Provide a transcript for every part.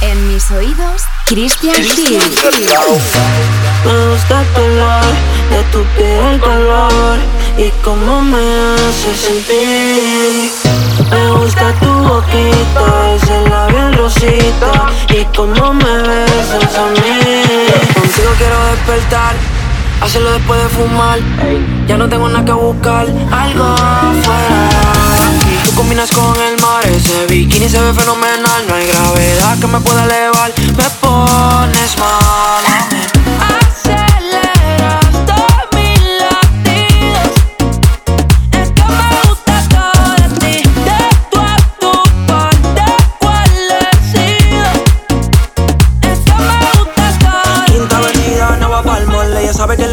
En mis oídos, Christian Hill. Me gusta tu olor, de tu piel el color y cómo me hace sentir. Me gusta tu boquita, ese labial rosita y cómo me besas a mí. Contigo quiero despertar, hacerlo después de fumar. Ya no tengo nada que buscar, algo afuera. Tú combinas con el ese bikini se ve fenomenal. No hay gravedad que me pueda elevar, me pones mal.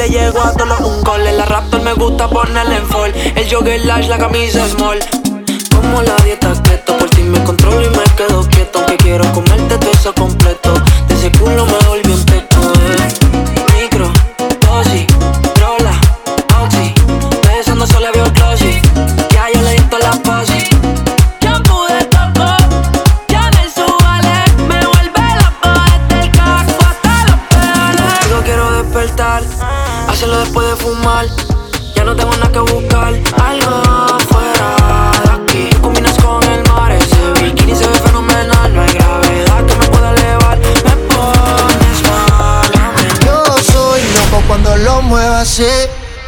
llego a todos un gol. En la Raptor me gusta ponerle en fall. El jogger large, la camisa small.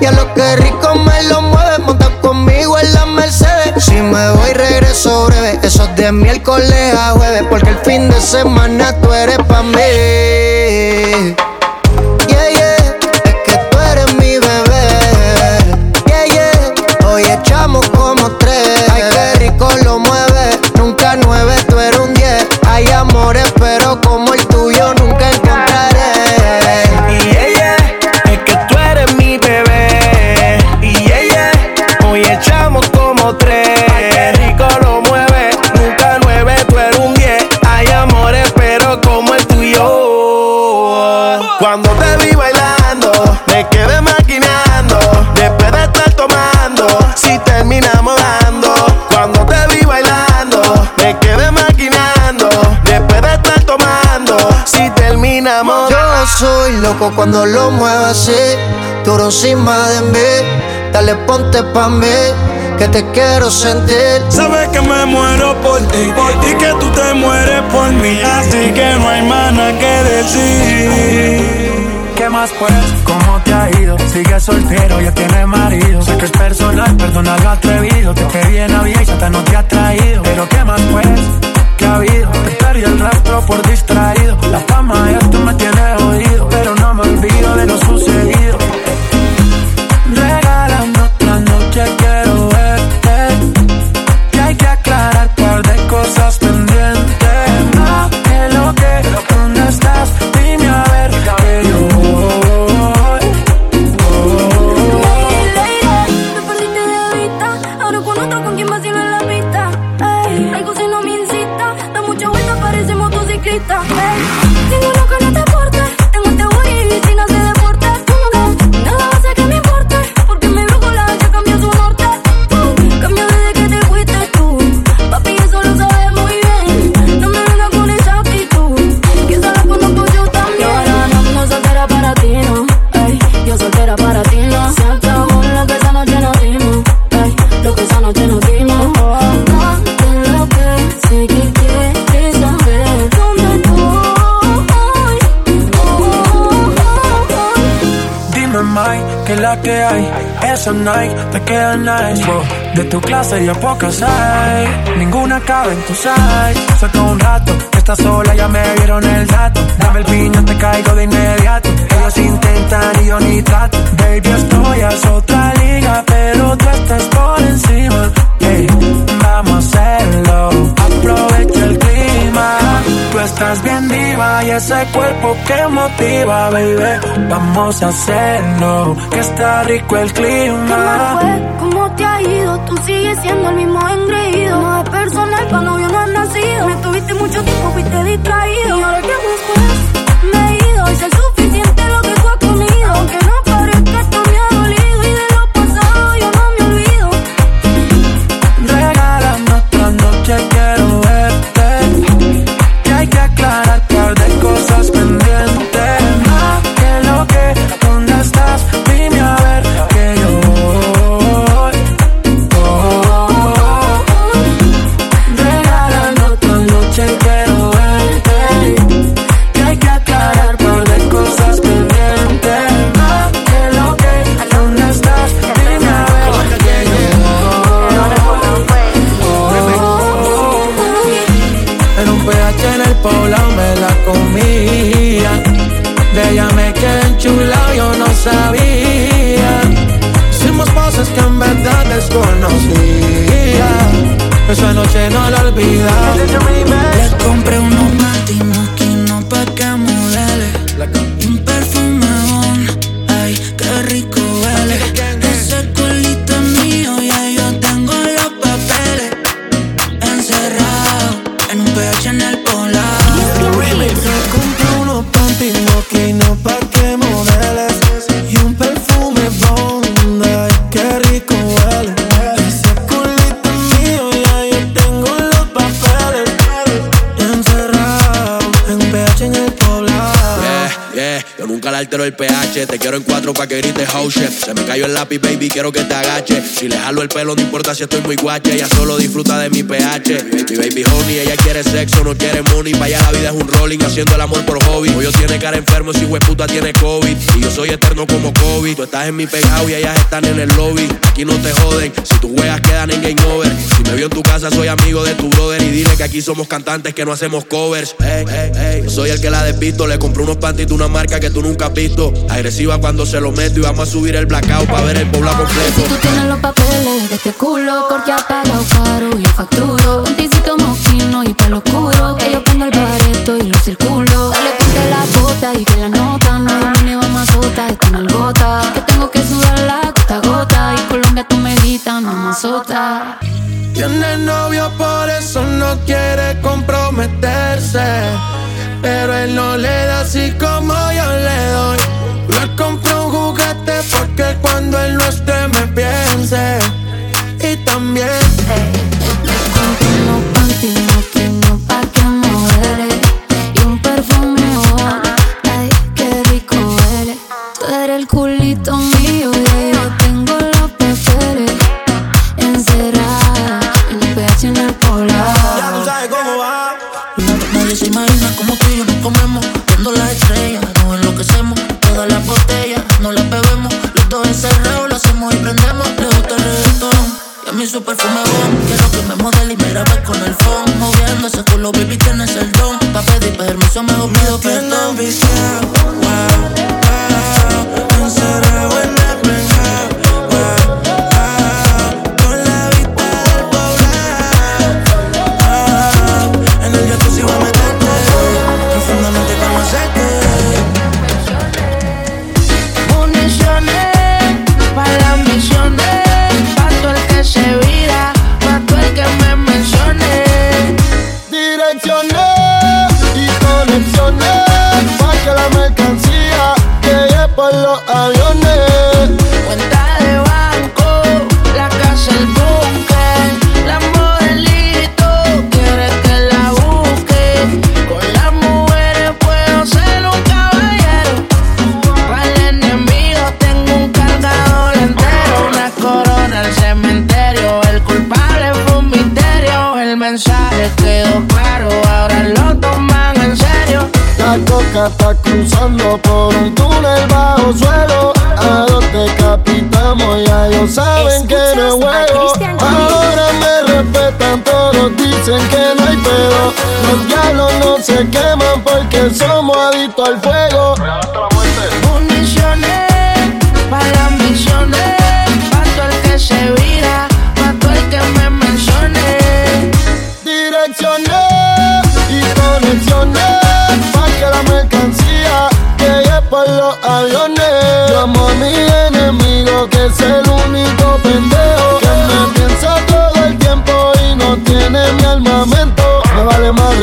Y a lo que rico me lo mueves, monta conmigo en la Mercedes. Si me voy, regreso breve. Esos de miércoles a jueves, porque el fin de semana tú eres pa' mí. Cuando te vi bailando, me quedé maquinando. Después de estar tomando, si terminamos dando. Cuando te vi bailando, me quedé maquinando. Después de estar tomando, si terminamos Yo soy loco cuando lo muevo así, duro encima de mí. Dale, ponte pa' mí, que te quiero sentir. Sabes que me muero por ti y que tú te mueres por mí, así que no hay más nada que decir. ¿Qué más pues? ¿Cómo te ha ido? Sigue soltero, ya tiene marido. Sé que es personal, perdona lo atrevido. Te pedí en aviesa, no te ha traído. Pero ¿qué más pues? ¿Qué ha habido? Te perdí el rastro por distraído. La fama ya tú me tienes oído. Pero que hay. Esa Nike te queda nice. wow. De tu clase yo pocas hay. Ninguna cabe en tu size. Saca un rato estás sola, ya me vieron el dato. Dame el piño, te caigo de inmediato. Ellos intentan y yo ni trato. Baby, estoy a otra liga, pero tú estás por encima. Hey, vamos a hacerlo. Aprovecha el clima. Tú estás bien diva y ese cuerpo que motiva, baby. Vamos a hacerlo, que está rico el clima. ¿Cómo te ha ido? Tú sigues siendo el mismo engreído. No es personal, pa' novio no has nacido. Me tuviste mucho tiempo, fuiste distraído. Noche house shit. Se me cayó el lápiz, baby, quiero que te agache. Si le jalo el pelo, no importa si estoy muy guache. Ella solo disfruta de mi pH. Mi baby honey, ella quiere sexo, no quiere money. Vaya, la vida es un rolling, haciendo el amor por hobby. Hoy yo tiene cara enfermo, si puta tiene COVID. Y yo soy eterno como COVID. Tú estás en mi pegado y ellas están en el lobby. Aquí no te joden, si tus juegas quedan en over. Si me vio en tu casa, soy amigo de tu brother. Y dile que aquí somos cantantes que no hacemos covers. Ey, ey, ey. Yo soy el que la despisto. Le compré unos panties de una marca que tú nunca has visto. Agresiva cuando se lo meto y vamos a subir el blackout para ver el Si completo. tú tienes los papeles de este culo, porque ha pagado caro y yo facturo. Un ticito moquino y pelo oscuro. Que yo pongo el bareto y lo circulo. Dale ponte la bota y que la nota. No domine, vamos a sota, está en el gota. Que tengo que sudar la gota a gota. Y Colombia tu medita, no más sota. Tiene novio, por eso no quiere comprometerse. Pero él no le da así como yo le doy. Coca está cruzando por un túnel bajo suelo. A dos decapitamos, ya ellos saben que no Castro. Ahora me respetan todos, dicen que no hay pedo. Los diablos no se queman porque somos adictos al fuego.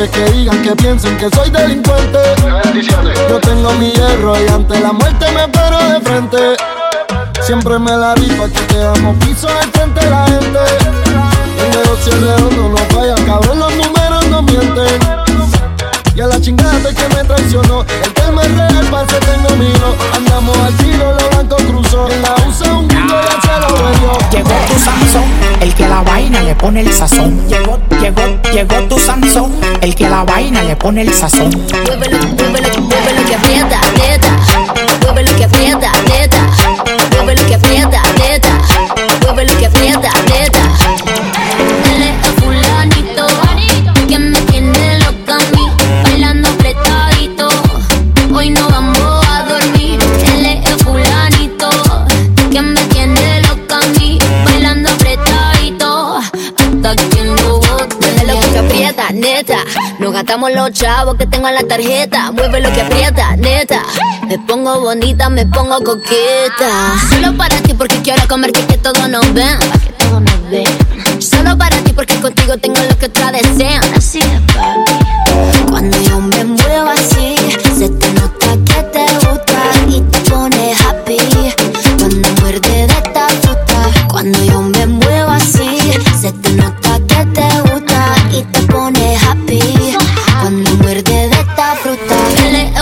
Que digan que piensen que soy delincuente. Yo tengo mi hierro y ante la muerte me paro de frente. Siempre me la rifa que quedamos piso al frente de la gente. El no falla, cabrón, los números no mienten. A la chingada del que me traicionó, el que me real pase tengo mío. Andamos al tiro, los blancos cruzó. En la usa un mundo ya se lo vendió. Llegó tu Sansón, el que a la vaina le pone el sazón. Llegó, llegó, llegó tu Sansón, el que a la vaina le pone el sazón. Muévelo, muévelo, muévelo que aprieta, neta. Muévelo que aprieta, neta. Muévelo que aprieta, neta. Muévelo que aprieta, neta. No gastamos los chavos que tengo en la tarjeta. Mueve lo que aprieta, neta. Me pongo bonita, me pongo coqueta. Solo para ti porque quiero comer que, todos nos ven. Solo para ti porque contigo tengo lo que otras desean. Así es, papi. Cuando yo me muevo así, se te nota que te gusta y te pone happy. Cuando muerde de esta fruta, cuando yo me muevo así, se te nota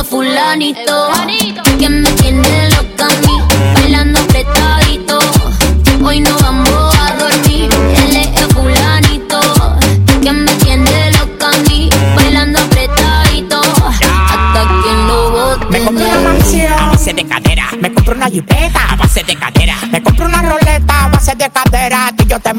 fulanito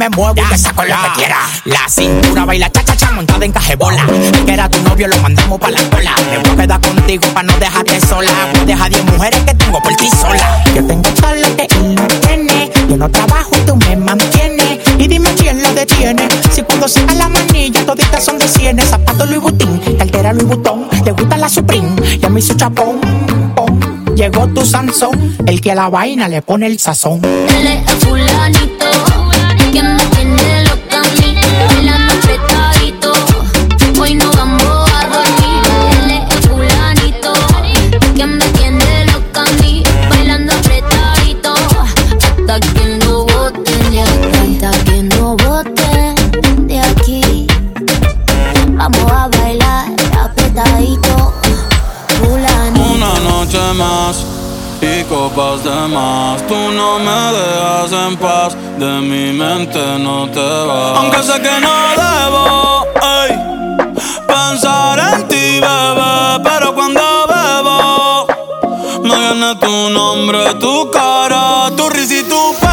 me muevo y te saco lo que quiera. La cintura baila cha cha cha montada en cajebola. El que era tu novio lo mandamos pa' la escuela. Me voy a quedar contigo pa' no dejarte sola. Voy a dejar 10 mujeres que tengo por ti sola. Yo tengo todo lo que él no tiene. Yo no trabajo y tú me mantienes. Y dime quién lo detiene. Si cuando saca la manilla toditas son de cienes. Zapato Louis Vuitton, cartera Louis Vuitton. Le gusta la Supreme y a mí su chapón. Llegó tu Sansón, el que a la vaina le pone el sazón. Él es fulanito que me y copas de más. Tú no me dejas en paz, de mi mente no te vas. Aunque sé que no debo ey, pensar en ti, bebé, pero cuando bebo me viene tu nombre, tu cara, tu risa y tu pelo.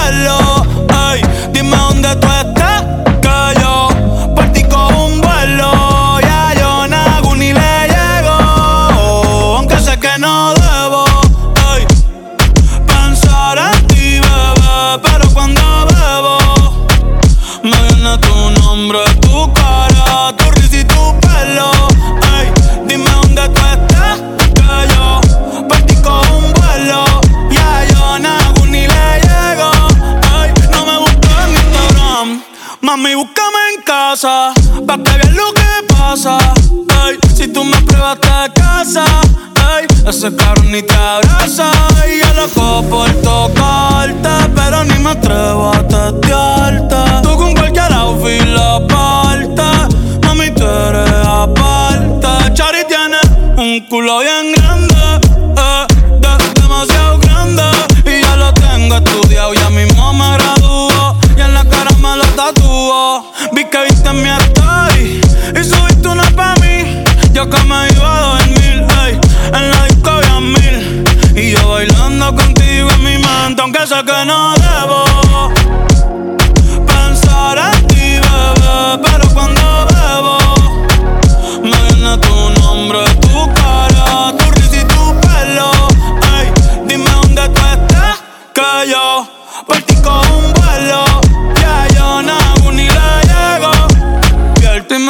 Ey,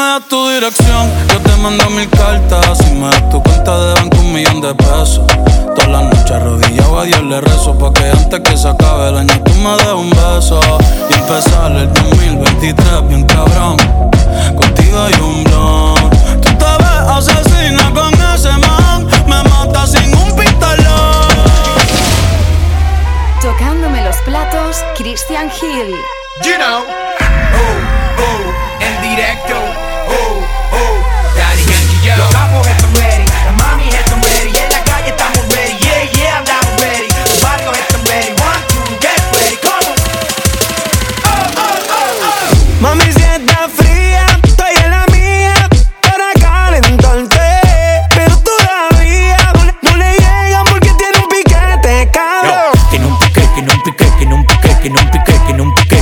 das tu dirección, yo te mando mil cartas. Si me das tu cuenta de banco, un millón de pesos. Todas las noches arrodillado a Dios le rezo. Pa' que antes que se acabe el año tú me des un beso. Y empezar el 2023 bien cabrón. Contigo hay un blon. Tú te ves asesina con ese man. Me mata sin un pistolón. Tocándome los platos, Christian Hill. You know. Oh, oh, en directo. Oh, oh. Oh, oh, oh, oh.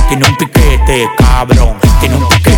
Tiene un piquete, cabrón. Tiene un piquete,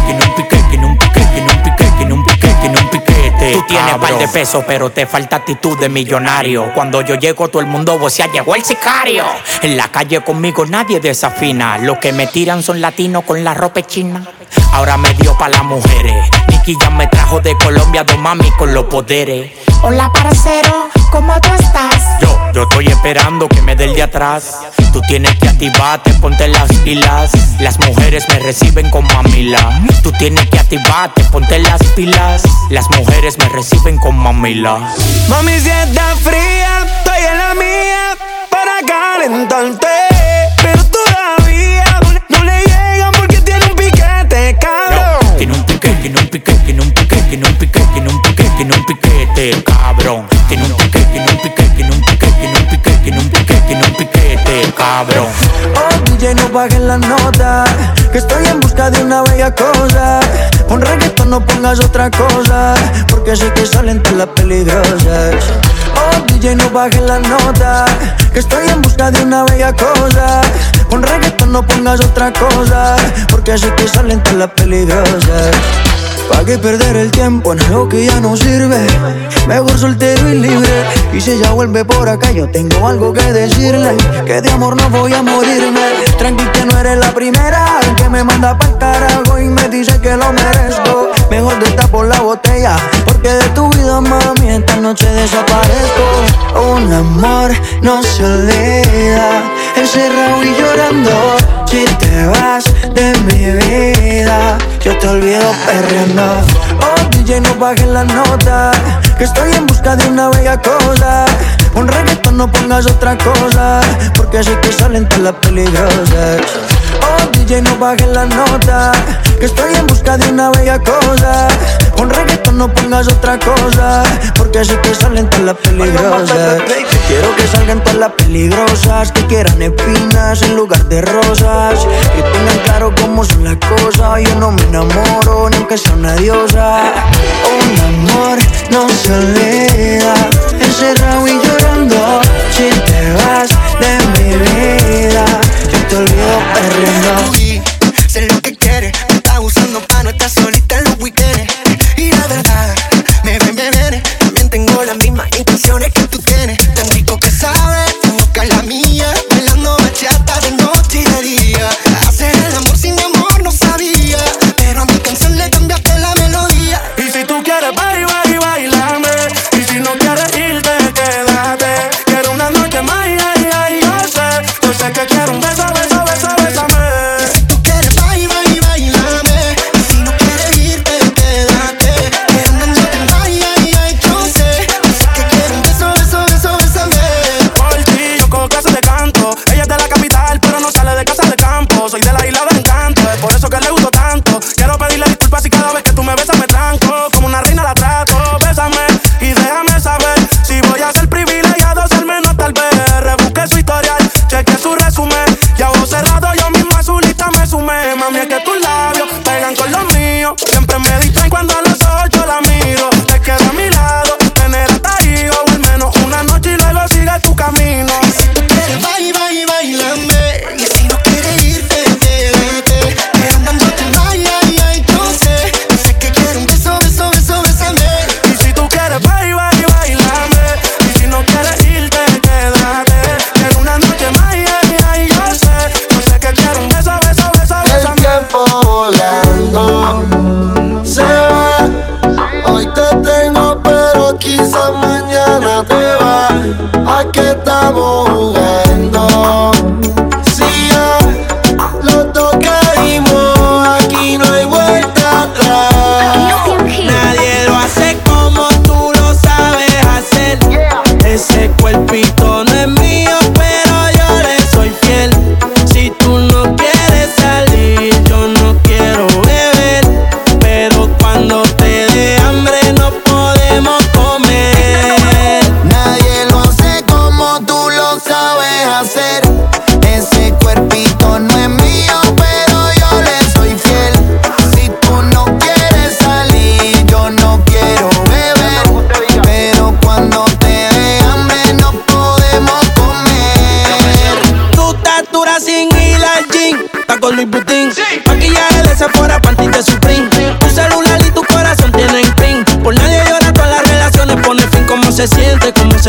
par de pesos, pero te falta actitud de millonario. Cuando yo llego, todo el mundo vocea, llegó el sicario. En la calle conmigo nadie desafina. Los que me tiran son latinos con la ropa china. Ahora me dio pa' las mujeres. Nicky ya me trajo de Colombia dos mami con los poderes. Hola, parcero, ¿cómo tú estás? Yo, yo estoy esperando que me dé el de atrás. Tú tienes que activarte, ponte las pilas. Las mujeres me reciben con mamila. Tú tienes que activarte, ponte las pilas. Las mujeres me reciben con mamila. Mami, si está fría, estoy en la mía para calentarte. Tiene un piquete, tiene un piquete, tiene un piquete, tiene un piquete, tiene un piquete, tiene un piquete, cabrón. Tiene un piquete, tiene un piquete, tiene un piquete, tiene un piquete, tiene un piquete, tiene un piquete, cabrón. Oh, DJ, no bajes la nota. Que estoy en busca de una bella cosa. Pon reggaetón, no pongas otra cosa. Porque sé que salen todas las peligrosas. Oh, DJ, no bajes la nota. Que estoy en busca de una bella cosa. Pon reggaetón, no pongas otra cosa. Porque sé que salen todas las peligrosas. ¿Pa' qué perder el tiempo en algo que ya no sirve? Mejor soltero y libre. Y si ella vuelve por acá, yo tengo algo que decirle. Que de amor no voy a morirme. Tranqui que no eres la primera en que me manda pa'l carajo y me dice que lo merezco. Mejor por la botella, porque de tu vida, mami, esta noche desaparezco. Un amor no se olvida, encerrado y llorando. Si te vas de mi vida, yo te olvido perreando. Oh, DJ, no bajes la nota, que estoy en busca de una bella cosa. Un reggaetón, no pongas otra cosa, porque así que salen todas las peligrosas. Oh, DJ, no bajes la nota, que estoy en busca de una bella cosa. Un reggaetón, no pongas otra cosa, porque así que salen todas las peligrosas. Quiero que salgan todas las peligrosas, que quieran espinas en lugar de rosas. Que tengan claro cómo son las cosas. Yo no me enamoro, ni aunque sea una diosa. Un amor no se olvida, encerrado y llorando. Si te vas de mi vida, yo te olvido perreando. Sé lo que quieres, me está usando pa' no estar solita en los weekends. Mismas intenciones que tú tienes.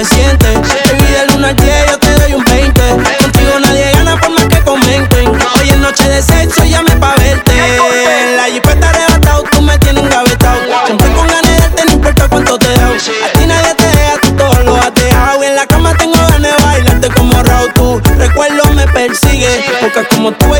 se siente. Baby, del 1 al 10 yo te doy un 20. Contigo nadie gana por más que comenten. Hoy es noche de sexo, llame pa' verte. La jipa está arrebatado, tú me tienes engavetado. Siempre con ganas de darte, no importa cuánto te da. A ti nadie te deja, tú todo lo has dejado. En la cama tengo ganas de bailarte como Raúl. Tu recuerdo me persigue, porque como tú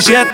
hoje é.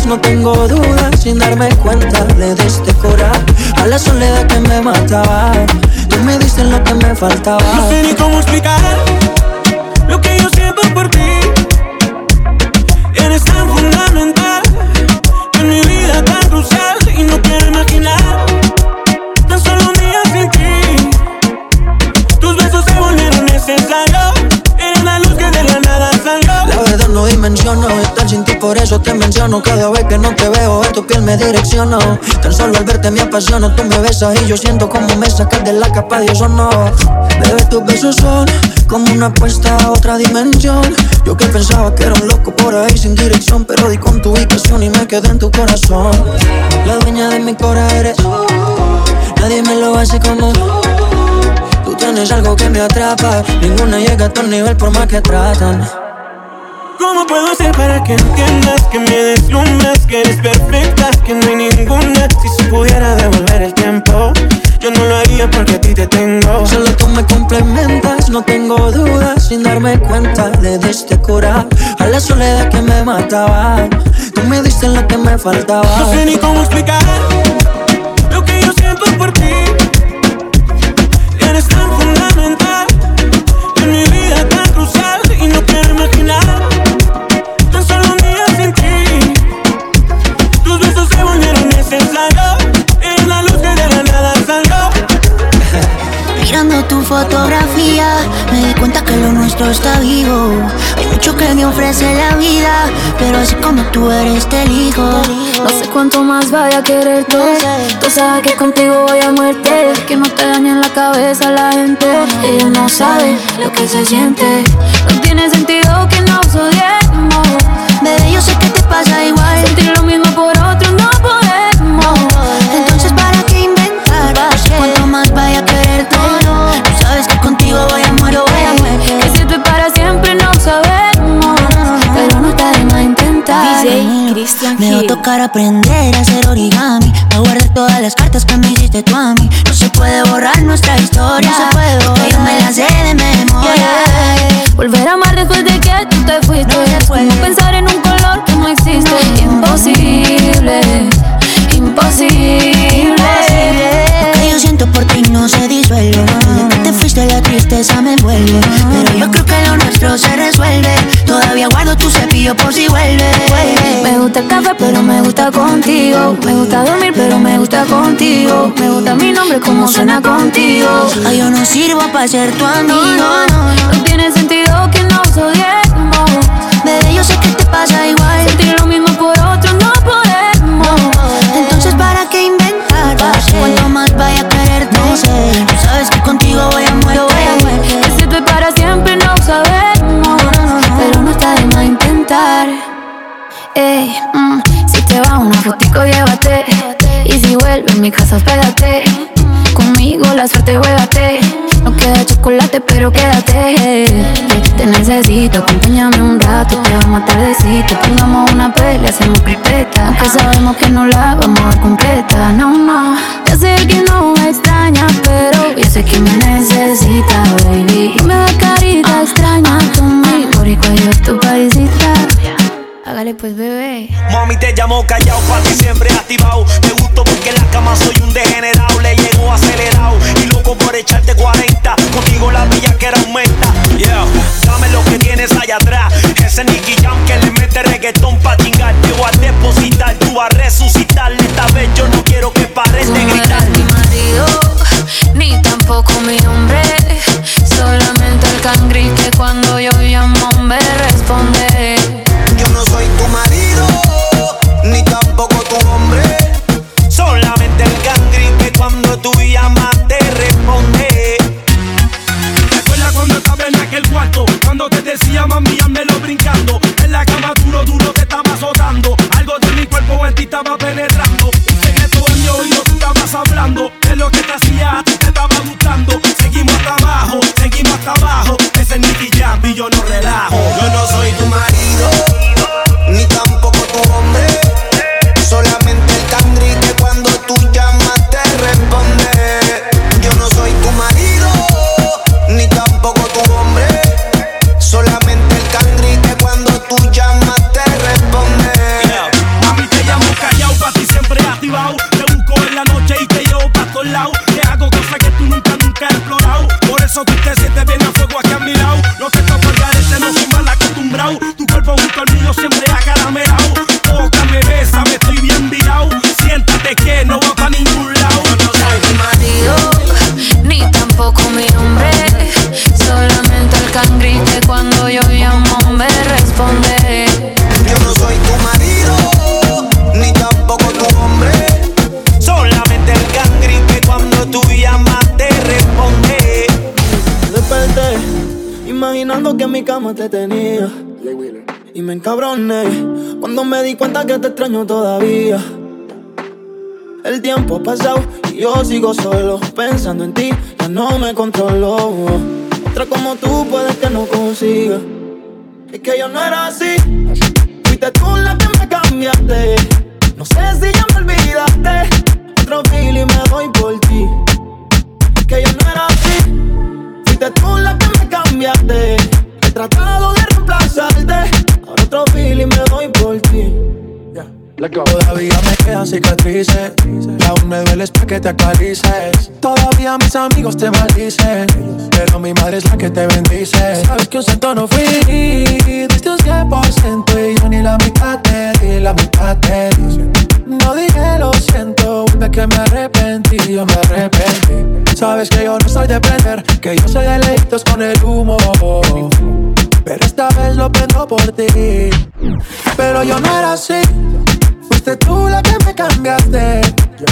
Pues no tengo dudas. Sin darme cuenta le de este a la soledad que me mataba. Tú me diste lo que me faltaba. No sé ni cómo explicar lo que yo siento por ti. Eres tan fundamental en mi vida tan crucial y no quiero imaginar. alrededor no dimensiono Estar sin ti por eso te menciono. Cada vez que no te veo a tu piel me direcciono. Tan solo al verte me apasiono. Tú me besas y yo siento como me sacas de la capa de no Bebé, tus besos son como una apuesta a otra dimensión. Yo que pensaba que era un loco por ahí sin dirección Pero di con tu ubicación y me quedé en tu corazón. La dueña de mi cora eres Nadie me lo hace como tú. Tú tienes algo que me atrapa. Ninguna llega a tu nivel por más que tratan. ¿Cómo puedo hacer para que entiendas que me deslumbras, que eres perfecta, que no hay ninguna? Si se pudiera devolver el tiempo, yo no lo haría porque a ti te tengo. Solo tú me complementas, no tengo dudas. Sin darme cuenta, le diste cura a la soledad que me mataba. Tú me diste lo que me faltaba. No sé ni cómo explicar lo que yo siento por ti. Nuestro está vivo. Hay mucho que me ofrece la vida, pero así como tú eres, te elijo. No sé cuánto más vaya a quererte. Tú sabes que contigo voy a muerte. Que no te dañe en la cabeza la gente. Ellos no saben lo que se siente. No tiene sentido que nos odiemos. Bebé, yo sé que te pasa igual. Sentir lo mismo por DJ Christian Me va a tocar aprender a hacer origami. A guardar todas las cartas que me hiciste tú a mí. No se puede borrar nuestra historia. No se puede borrar. Yo me la sé de memoria. Volver a amar después de que tú te fuiste. Es como pensar en un color que no existe. Imposible, imposible. Lo que yo siento por ti no se disuelve. Tristeza me envuelve. Pero yo creo que lo nuestro se resuelve. Todavía guardo tu cepillo por si vuelve. Me gusta el café, pero me gusta contigo. Me gusta dormir, pero me gusta contigo. Me gusta mi nombre, como suena contigo. Ay, yo no sirvo para ser tu amigo. No, no, no, no tiene sentido que nos odiemos. Bebé, yo sé que te pasa igual. Sentir lo mismo por otro Aunque sabemos que no la vamos a dar completa. No, no. Ya sé que no me extraña, pero yo sé que me necesita, baby. Y me da carita extraña conmigo. Boricua, yo tu paisita. Hágale pues, bebé. Mami te llamo callao, pa' ti siempre activado. Te gusto porque en la cama soy un degenerado. Le llego acelerado y loco por echarte 40. Contigo la bella que aumenta. Yeah, dame lo que tienes allá atrás. Ese Nicky Jam que le mete reggaetón cuenta que te extraño todavía. El tiempo ha pasado y yo sigo solo pensando en ti, ya no me controlo. Otra como tú puede que no consiga. Es que yo no era así. Fuiste tú la que me cambiaste. No sé si ya me olvidaste. Otro feeling me doy por ti. Todavía me quedan cicatrices. Aún me dueles para que te acarices. Todavía mis amigos te maldicen. Pero mi madre es la que te bendice. Sabes que un santo no fui. Diste un 100% y yo ni la mitad te di. La mitad te di. No dije lo siento, de que me arrepentí, yo me arrepentí. Sabes que yo no soy de prender, que yo soy de leitos con el humo. Pero esta vez lo prendo por ti. Pero yo no era así. Fuiste tú la que me cambiaste.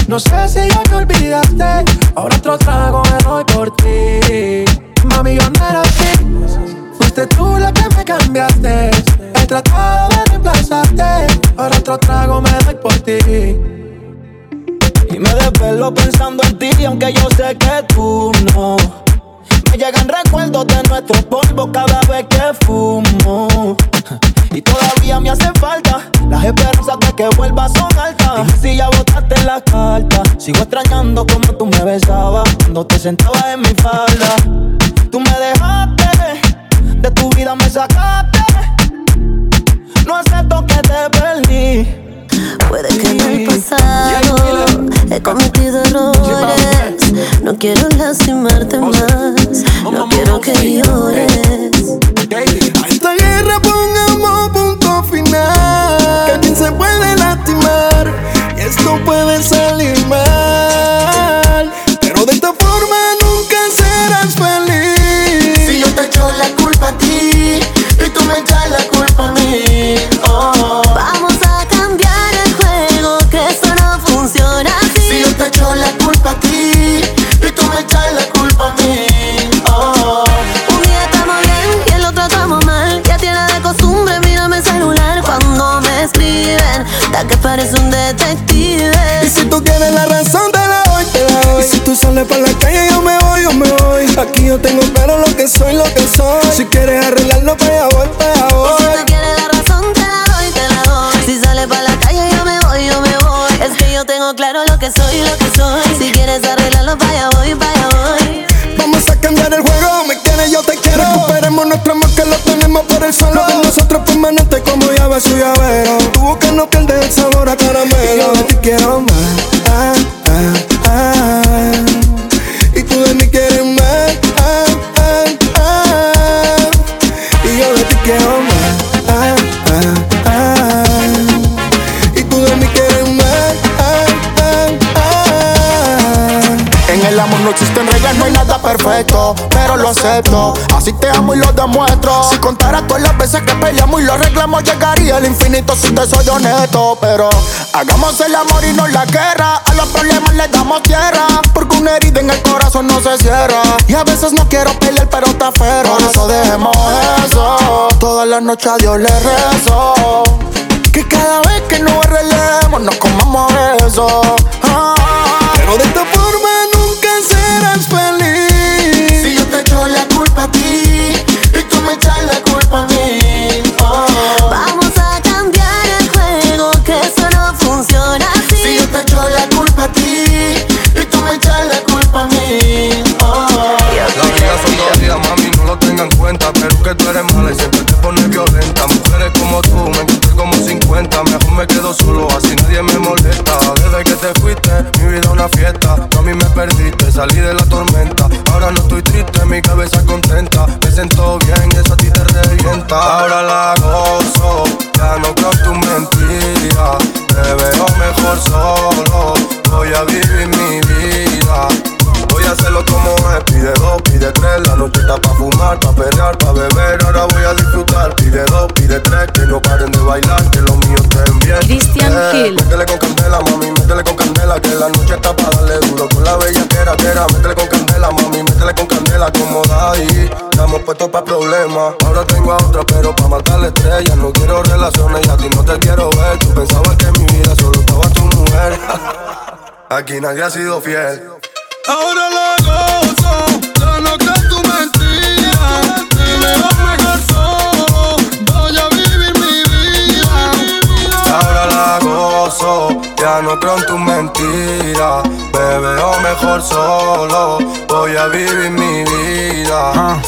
No sé si ya me olvidaste. Ahora otro trago me doy por ti. Mami, yo no era así. Fuiste tú la que me cambiaste. He tratado de reemplazarte. Ahora otro trago me doy por ti. Y me desvelo pensando en ti, aunque yo sé que tú no. Me llegan recuerdos de nuestro polvo cada vez que fumo. Y todavía me hace falta. Las esperanzas de que vuelvas son altas. Dime si ya botaste la carta. Sigo extrañando como tú me besabas cuando te sentabas en mi falda. Tú me dejaste, de tu vida me sacaste. No acepto que te perdí. Puede que en el pasado he cometido errores. No quiero lastimarte más. No quiero que llores. Esta guerra pongamos final. Que se puede lastimar y esto puede salir mal. Perfecto, pero lo acepto. Así te amo y lo demuestro. Si contara todas las veces que peleamos y lo arreglamos, llegaría al infinito si te soy honesto. Pero hagamos el amor y no la guerra. A los problemas les damos tierra. Porque una herida en el corazón no se cierra. Y a veces no quiero pelear, pero te aferro. Por eso dejemos eso. Todas las noches a Dios le rezo. Que cada vez que nos arreglemos, nos comamos eso. Ah. Pero de esta forma nunca serás feliz. Ti y tú me echas la culpa a mí. Oh. Vamos a cambiar el juego, que eso no funciona así. Si yo te echo la culpa a ti y tú me echas la culpa a mí. Oh. La vida son dos vidas, mami, no lo tengan en cuenta. Pero que tú eres mala y siempre te pones violenta. Mujeres como tú, me encontré como 50. Mejor me quedo solo, así nadie me molesta. Te fuiste, mi vida una fiesta. Tú a mí me perdiste, salí de la tormenta. Ahora no estoy triste, mi cabeza contenta. Me siento bien eso a ti te revienta. Ahora la gozo, ya no creo tu mentira. Me veo mejor solo, voy a vivir mi vida. Hacerlo como es, pide dos, pide tres. La noche está pa' fumar, pa' pelear, pa' beber. Ahora voy a disfrutar, pide dos, pide tres Que no paren de bailar, que los míos estén bien. Christian Eh, Hill. Métele con candela, mami, métele con candela Que la noche está pa' darle duro. Con la bella que era, Métele con candela, mami, métele con candela Como ahí, estamos puestos pa' problemas. Ahora tengo a otra, pero pa' matar la estrella. No quiero relaciones y a ti no te quiero ver. Tú pensabas que en mi vida solo estaba tu mujer. Aquí nadie ha sido fiel Ahora la gozo, ya no crees tu mentira. Me veo mejor solo, voy a vivir mi vida. Ahora la gozo, ya no creo en tu mentira. Me veo mejor solo, voy a vivir mi vida. Ah.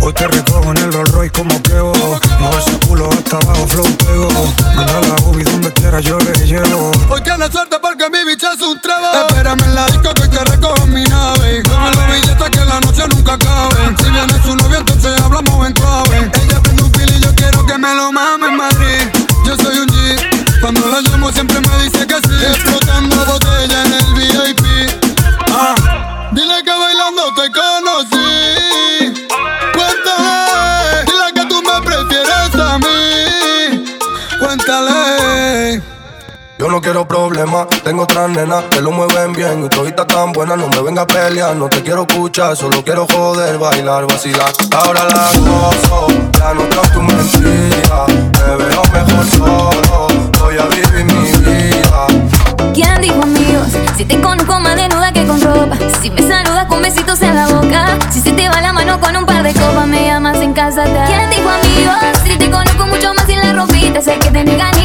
Hoy te recojo en el Rolls Royce como quebo. Mueve ese culo hasta abajo, flow pego. Manda la Ubi donde quiera, yo le llevo. Hoy tienes suerte porque mi bicha es un trago. Espérame en la disco que hoy te recojo mi nave. Dame los billetes que la noche nunca acabe. Si viene su novia, entonces hablamos en clave. Ella prende un fil y yo quiero que me lo mame en Madrid. Yo soy un G. Cuando la llamo siempre me dice que sí. Explotando botellas no quiero problemas. Tengo otras nenas que lo mueven bien y todita tan buena. No me venga a pelear, no te quiero escuchar. Solo quiero joder, bailar, vacilar. Ahora la gozo, ya no creo tu mentira. Me veo mejor solo, voy a vivir mi vida. ¿Quién dijo amigos? Si te conozco más desnuda que con ropa. Si me saludas con besitos en la boca. Si se te va la mano con un par de copas, me llamas en casa. ¿Quién dijo amigos? Si te conozco mucho más sin la ropita, sé que te ganas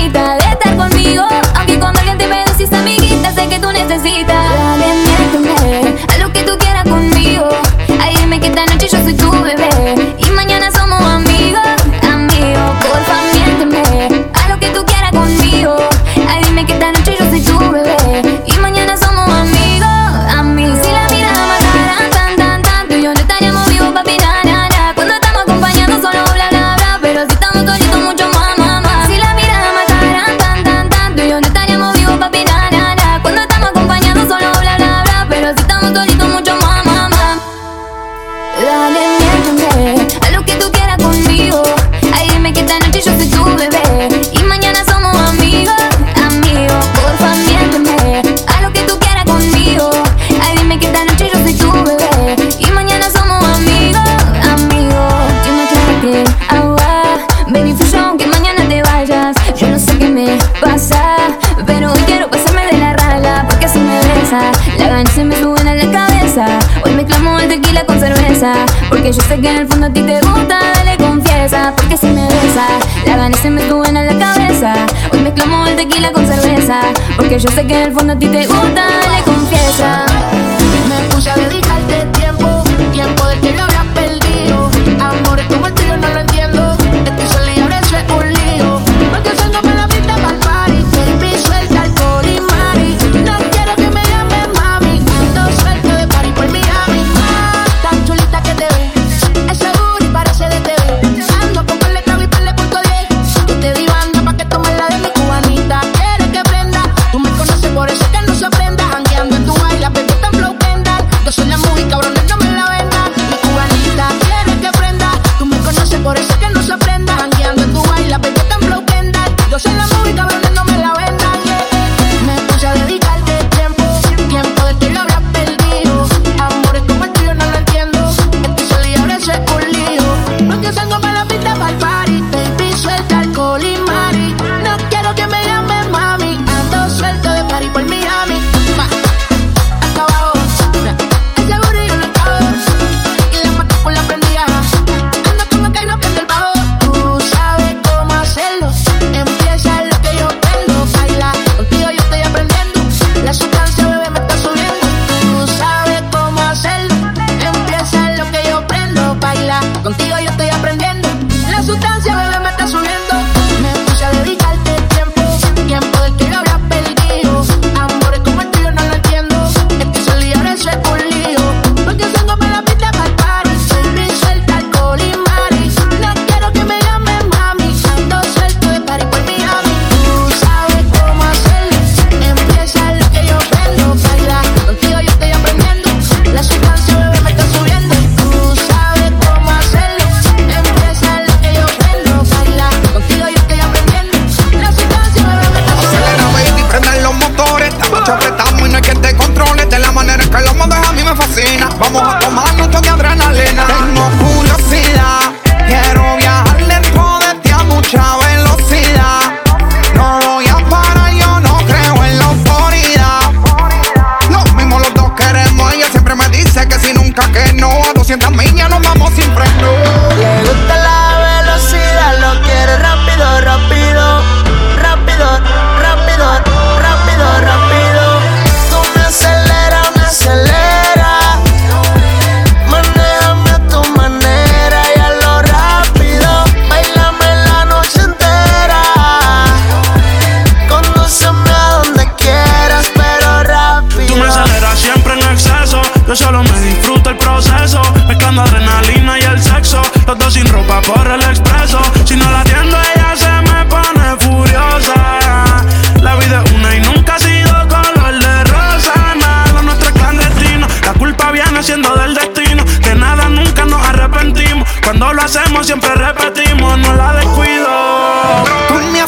Yo sé que en el fondo a ti te gusta, dale confiesa Porque si me besas, la gané se me suben en la cabeza. Hoy mezclamos el tequila con cerveza Porque yo sé que en el fondo a ti te gusta, dale confiesa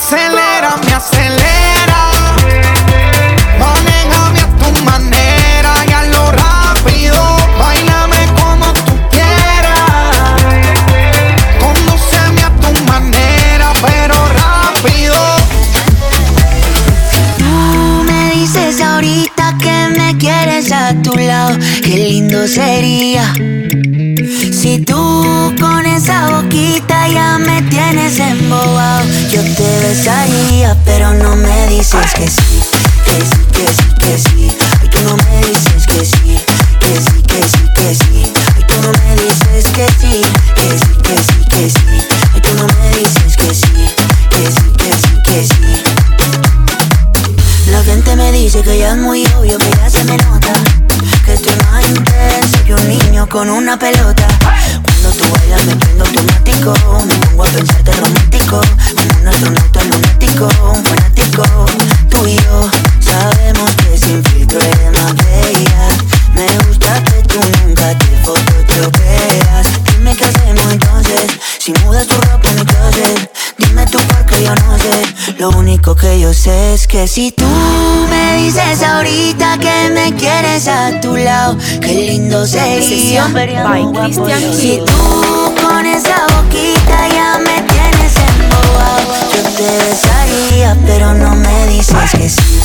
acelera. si tú me dices ahorita que me quieres a tu lado, qué lindo sería. Si tú con esa boquita ya me tienes embobado, yo te besaría, pero no me dices que sí.